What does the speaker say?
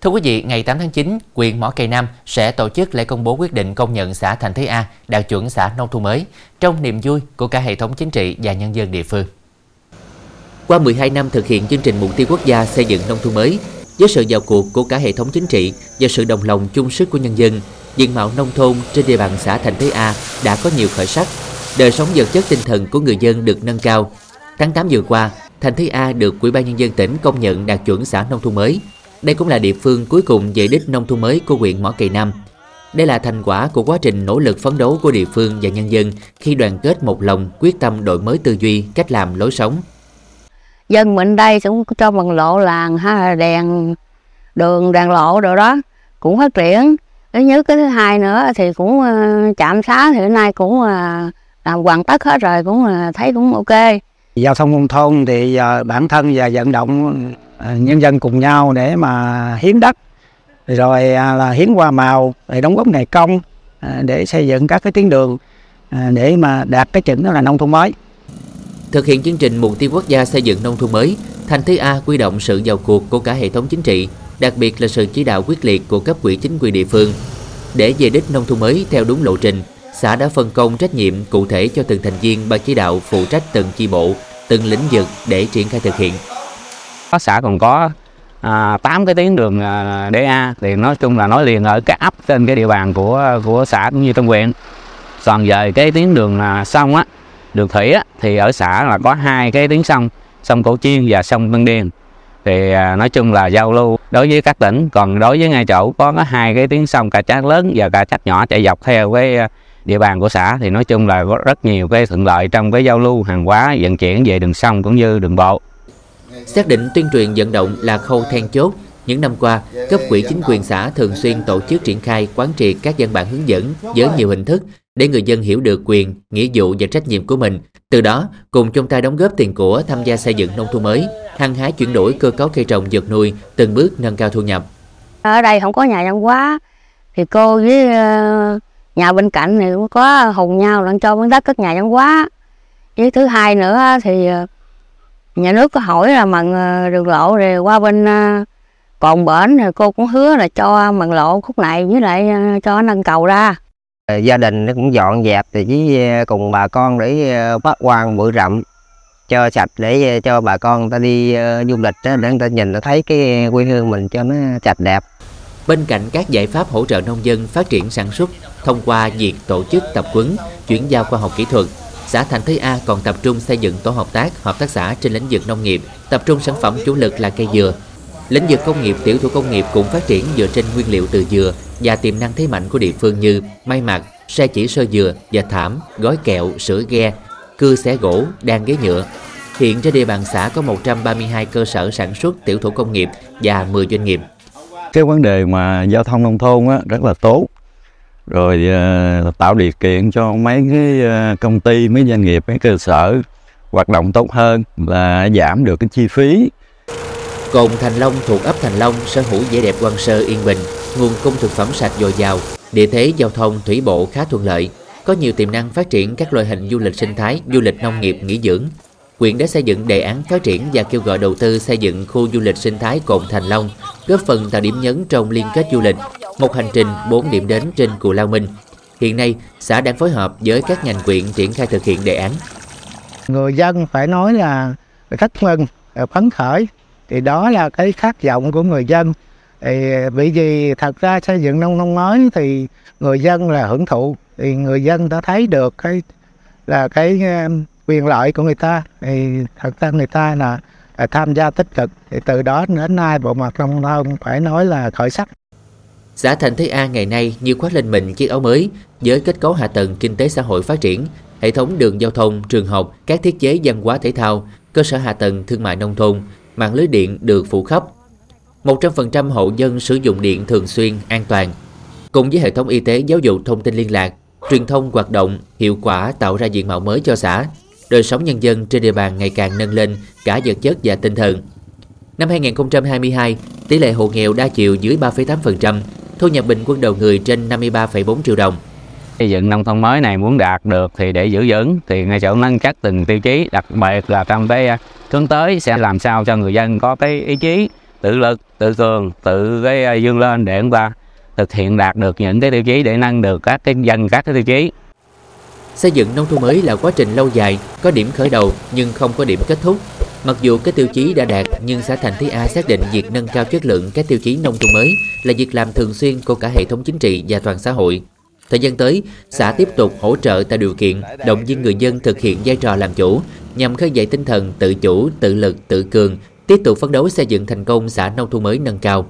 Thưa quý vị, ngày 8 tháng 9, quyền Mỏ Cày Nam sẽ tổ chức lễ công bố quyết định công nhận xã Thành Thế A đạt chuẩn xã nông thôn mới trong niềm vui của cả hệ thống chính trị và nhân dân địa phương. Qua 12 năm thực hiện chương trình mục tiêu quốc gia xây dựng nông thôn mới, với sự vào cuộc của cả hệ thống chính trị và sự đồng lòng chung sức của nhân dân, diện mạo nông thôn trên địa bàn xã Thành Thế A đã có nhiều khởi sắc. Đời sống vật chất tinh thần của người dân được nâng cao. Tháng 8 vừa qua, Thành Thế A được Ủy ban nhân dân tỉnh công nhận đạt chuẩn xã nông thôn mới. Đây cũng là địa phương cuối cùng về đích nông thôn mới của huyện Mỏ Cày Nam. Đây là thành quả của quá trình nỗ lực phấn đấu của địa phương và nhân dân khi đoàn kết một lòng quyết tâm đổi mới tư duy, cách làm, lối sống. Dân mình đây cũng cho bằng lộ làng ha đèn đường đèn lộ rồi đó cũng phát triển thứ nhất cái thứ hai nữa thì cũng uh, trạm xá thì hôm nay cũng uh, làm hoàn tất hết rồi cũng uh, thấy cũng ok giao thông nông thôn thì bản thân và vận động À, nhân dân cùng nhau để mà hiến đất rồi à, là hiến hoa màu để đóng góp ngày công à, để xây dựng các cái tuyến đường để mà đạt cái chuẩn đó là nông thôn mới thực hiện chương trình mục tiêu quốc gia xây dựng nông thôn mới thành thứ a quy động sự vào cuộc của cả hệ thống chính trị đặc biệt là sự chỉ đạo quyết liệt của cấp ủy chính quyền địa phương. Để về đích nông thôn mới theo đúng lộ trình, xã đã phân công trách nhiệm cụ thể cho từng thành viên ban chỉ đạo phụ trách từng chi bộ, từng lĩnh vực để triển khai thực hiện. Có xã còn có à, 8 cái tuyến đường à, DA thì nói chung là nói liền ở cái ấp trên cái địa bàn của của xã cũng như trong huyện. Còn về cái tuyến đường à, sông á, đường thủy á thì ở xã là có hai cái tuyến sông, sông Cổ Chiên và sông Tân Điền. Thì à, nói chung là giao lưu đối với các tỉnh còn đối với ngay chỗ có hai cái tuyến sông cà chát lớn và cà chát nhỏ chạy dọc theo cái à, địa bàn của xã thì nói chung là có rất nhiều cái thuận lợi trong cái giao lưu hàng hóa vận chuyển về đường sông cũng như đường bộ xác định tuyên truyền vận động là khâu then chốt những năm qua, cấp quỹ chính quyền xã thường xuyên tổ chức triển khai quán triệt các văn bản hướng dẫn với nhiều hình thức để người dân hiểu được quyền, nghĩa vụ và trách nhiệm của mình. Từ đó, cùng chung tay đóng góp tiền của tham gia xây dựng nông thôn mới, hăng hái chuyển đổi cơ cấu cây trồng vật nuôi, từng bước nâng cao thu nhập. Ở đây không có nhà văn hóa, thì cô với ờ, nhà bên cạnh thì cũng có hùng nhau đang cho miếng đất cất nhà văn hóa. Với thứ hai nữa thì uh, nhà nước có hỏi là mặn uh, đường lộ rồi qua bên uh, còn bển thì cô cũng hứa là cho mặn lộ khúc này với lại uh, cho nâng cầu ra. Gia đình nó cũng dọn dẹp thì với cùng bà con để phát quan bụi rậm cho sạch để ờ, cho bà con ta đi du lịch đó, để người ta nhìn ta thấy cái quê hương mình cho nó sạch đẹp. Bên cạnh các giải pháp hỗ trợ nông dân phát triển sản xuất thông qua việc tổ chức tập huấn, chuyển giao khoa học kỹ thuật, xã Thành Thới A còn tập trung xây dựng tổ hợp tác, hợp tác xã trên lĩnh vực nông nghiệp, tập trung sản phẩm chủ lực là cây dừa. Lĩnh vực công nghiệp, tiểu thủ công nghiệp cũng phát triển dựa trên nguyên liệu từ dừa và tiềm năng thế mạnh của địa phương như may mặc, xe chỉ sơ dừa, và thảm, gói kẹo, sữa ghe, cưa xẻ gỗ, đan ghế nhựa. Hiện trên địa bàn xã có 132 cơ sở sản xuất tiểu thủ công nghiệp và 10 doanh nghiệp. Cái vấn đề mà giao thông nông thôn á, rất là tốt. Rồi uh, tạo điều kiện cho mấy cái uh, công ty, mấy doanh nghiệp, mấy cơ sở hoạt động tốt hơn là giảm được cái chi phí. Cồn Thành Long thuộc ấp Thành Long sở hữu vẻ đẹp quan sơ yên bình, nguồn cung thực phẩm sạch dồi dào, địa thế giao thông thủy bộ khá thuận lợi, có nhiều tiềm năng phát triển các loại hình du lịch sinh thái, du lịch nông nghiệp nghỉ dưỡng. Quyện đã xây dựng đề án phát triển và kêu gọi đầu tư xây dựng khu du lịch sinh thái Cồn Thành Long, góp phần tạo điểm nhấn trong liên kết du lịch, một hành trình 4 điểm đến trên Cù Lao Minh. Hiện nay, xã đang phối hợp với các ngành quyện triển khai thực hiện đề án. Người dân phải nói là rất mừng, ờ, phấn khởi, thì đó là cái khát vọng của người dân. Thì bởi vì thật ra xây dựng nông thôn mới thì người dân là hưởng thụ thì người dân đã thấy được cái là cái quyền lợi của người ta thì thật ra người ta là, tham gia tích cực thì từ đó đến nay bộ mặt nông thôn phải nói là khởi sắc Xã Thành Thế An ngày nay như khoác lên mình chiếc áo mới với kết cấu hạ tầng kinh tế xã hội phát triển, hệ thống đường giao thông, trường học, các thiết chế văn hóa thể thao, cơ sở hạ tầng thương mại nông thôn, mạng lưới điện được phủ khắp. 100% hộ dân sử dụng điện thường xuyên, an toàn. Cùng với hệ thống y tế, giáo dục, thông tin liên lạc, truyền thông hoạt động hiệu quả tạo ra diện mạo mới cho xã. Đời sống nhân dân trên địa bàn ngày càng nâng lên cả vật chất và tinh thần. Năm 2022, tỷ lệ hộ nghèo đa chiều dưới 3,8%, thu nhập bình quân đầu người trên 53,4 triệu đồng. Xây dựng nông thôn mới này muốn đạt được thì để giữ vững thì ngay chỗ nâng các từng tiêu chí, đặc biệt là trong cái à, hướng tới sẽ làm sao cho người dân có cái ý chí tự lực tự cường tự cái à, dương lên để chúng ta thực hiện đạt được những cái tiêu chí để nâng được các cái dân các cái tiêu chí Xây dựng nông thôn mới là quá trình lâu dài, có điểm khởi đầu nhưng không có điểm kết thúc. Mặc dù các tiêu chí đã đạt, nhưng xã Thành Thới A xác định việc nâng cao chất lượng các tiêu chí nông thôn mới là việc làm thường xuyên của cả hệ thống chính trị và toàn xã hội. Thời gian tới, xã tiếp tục hỗ trợ tạo điều kiện, động viên người dân thực hiện vai trò làm chủ, nhằm khơi dậy tinh thần tự chủ, tự lực, tự cường, tiếp tục phấn đấu xây dựng thành công xã nông thôn mới nâng cao.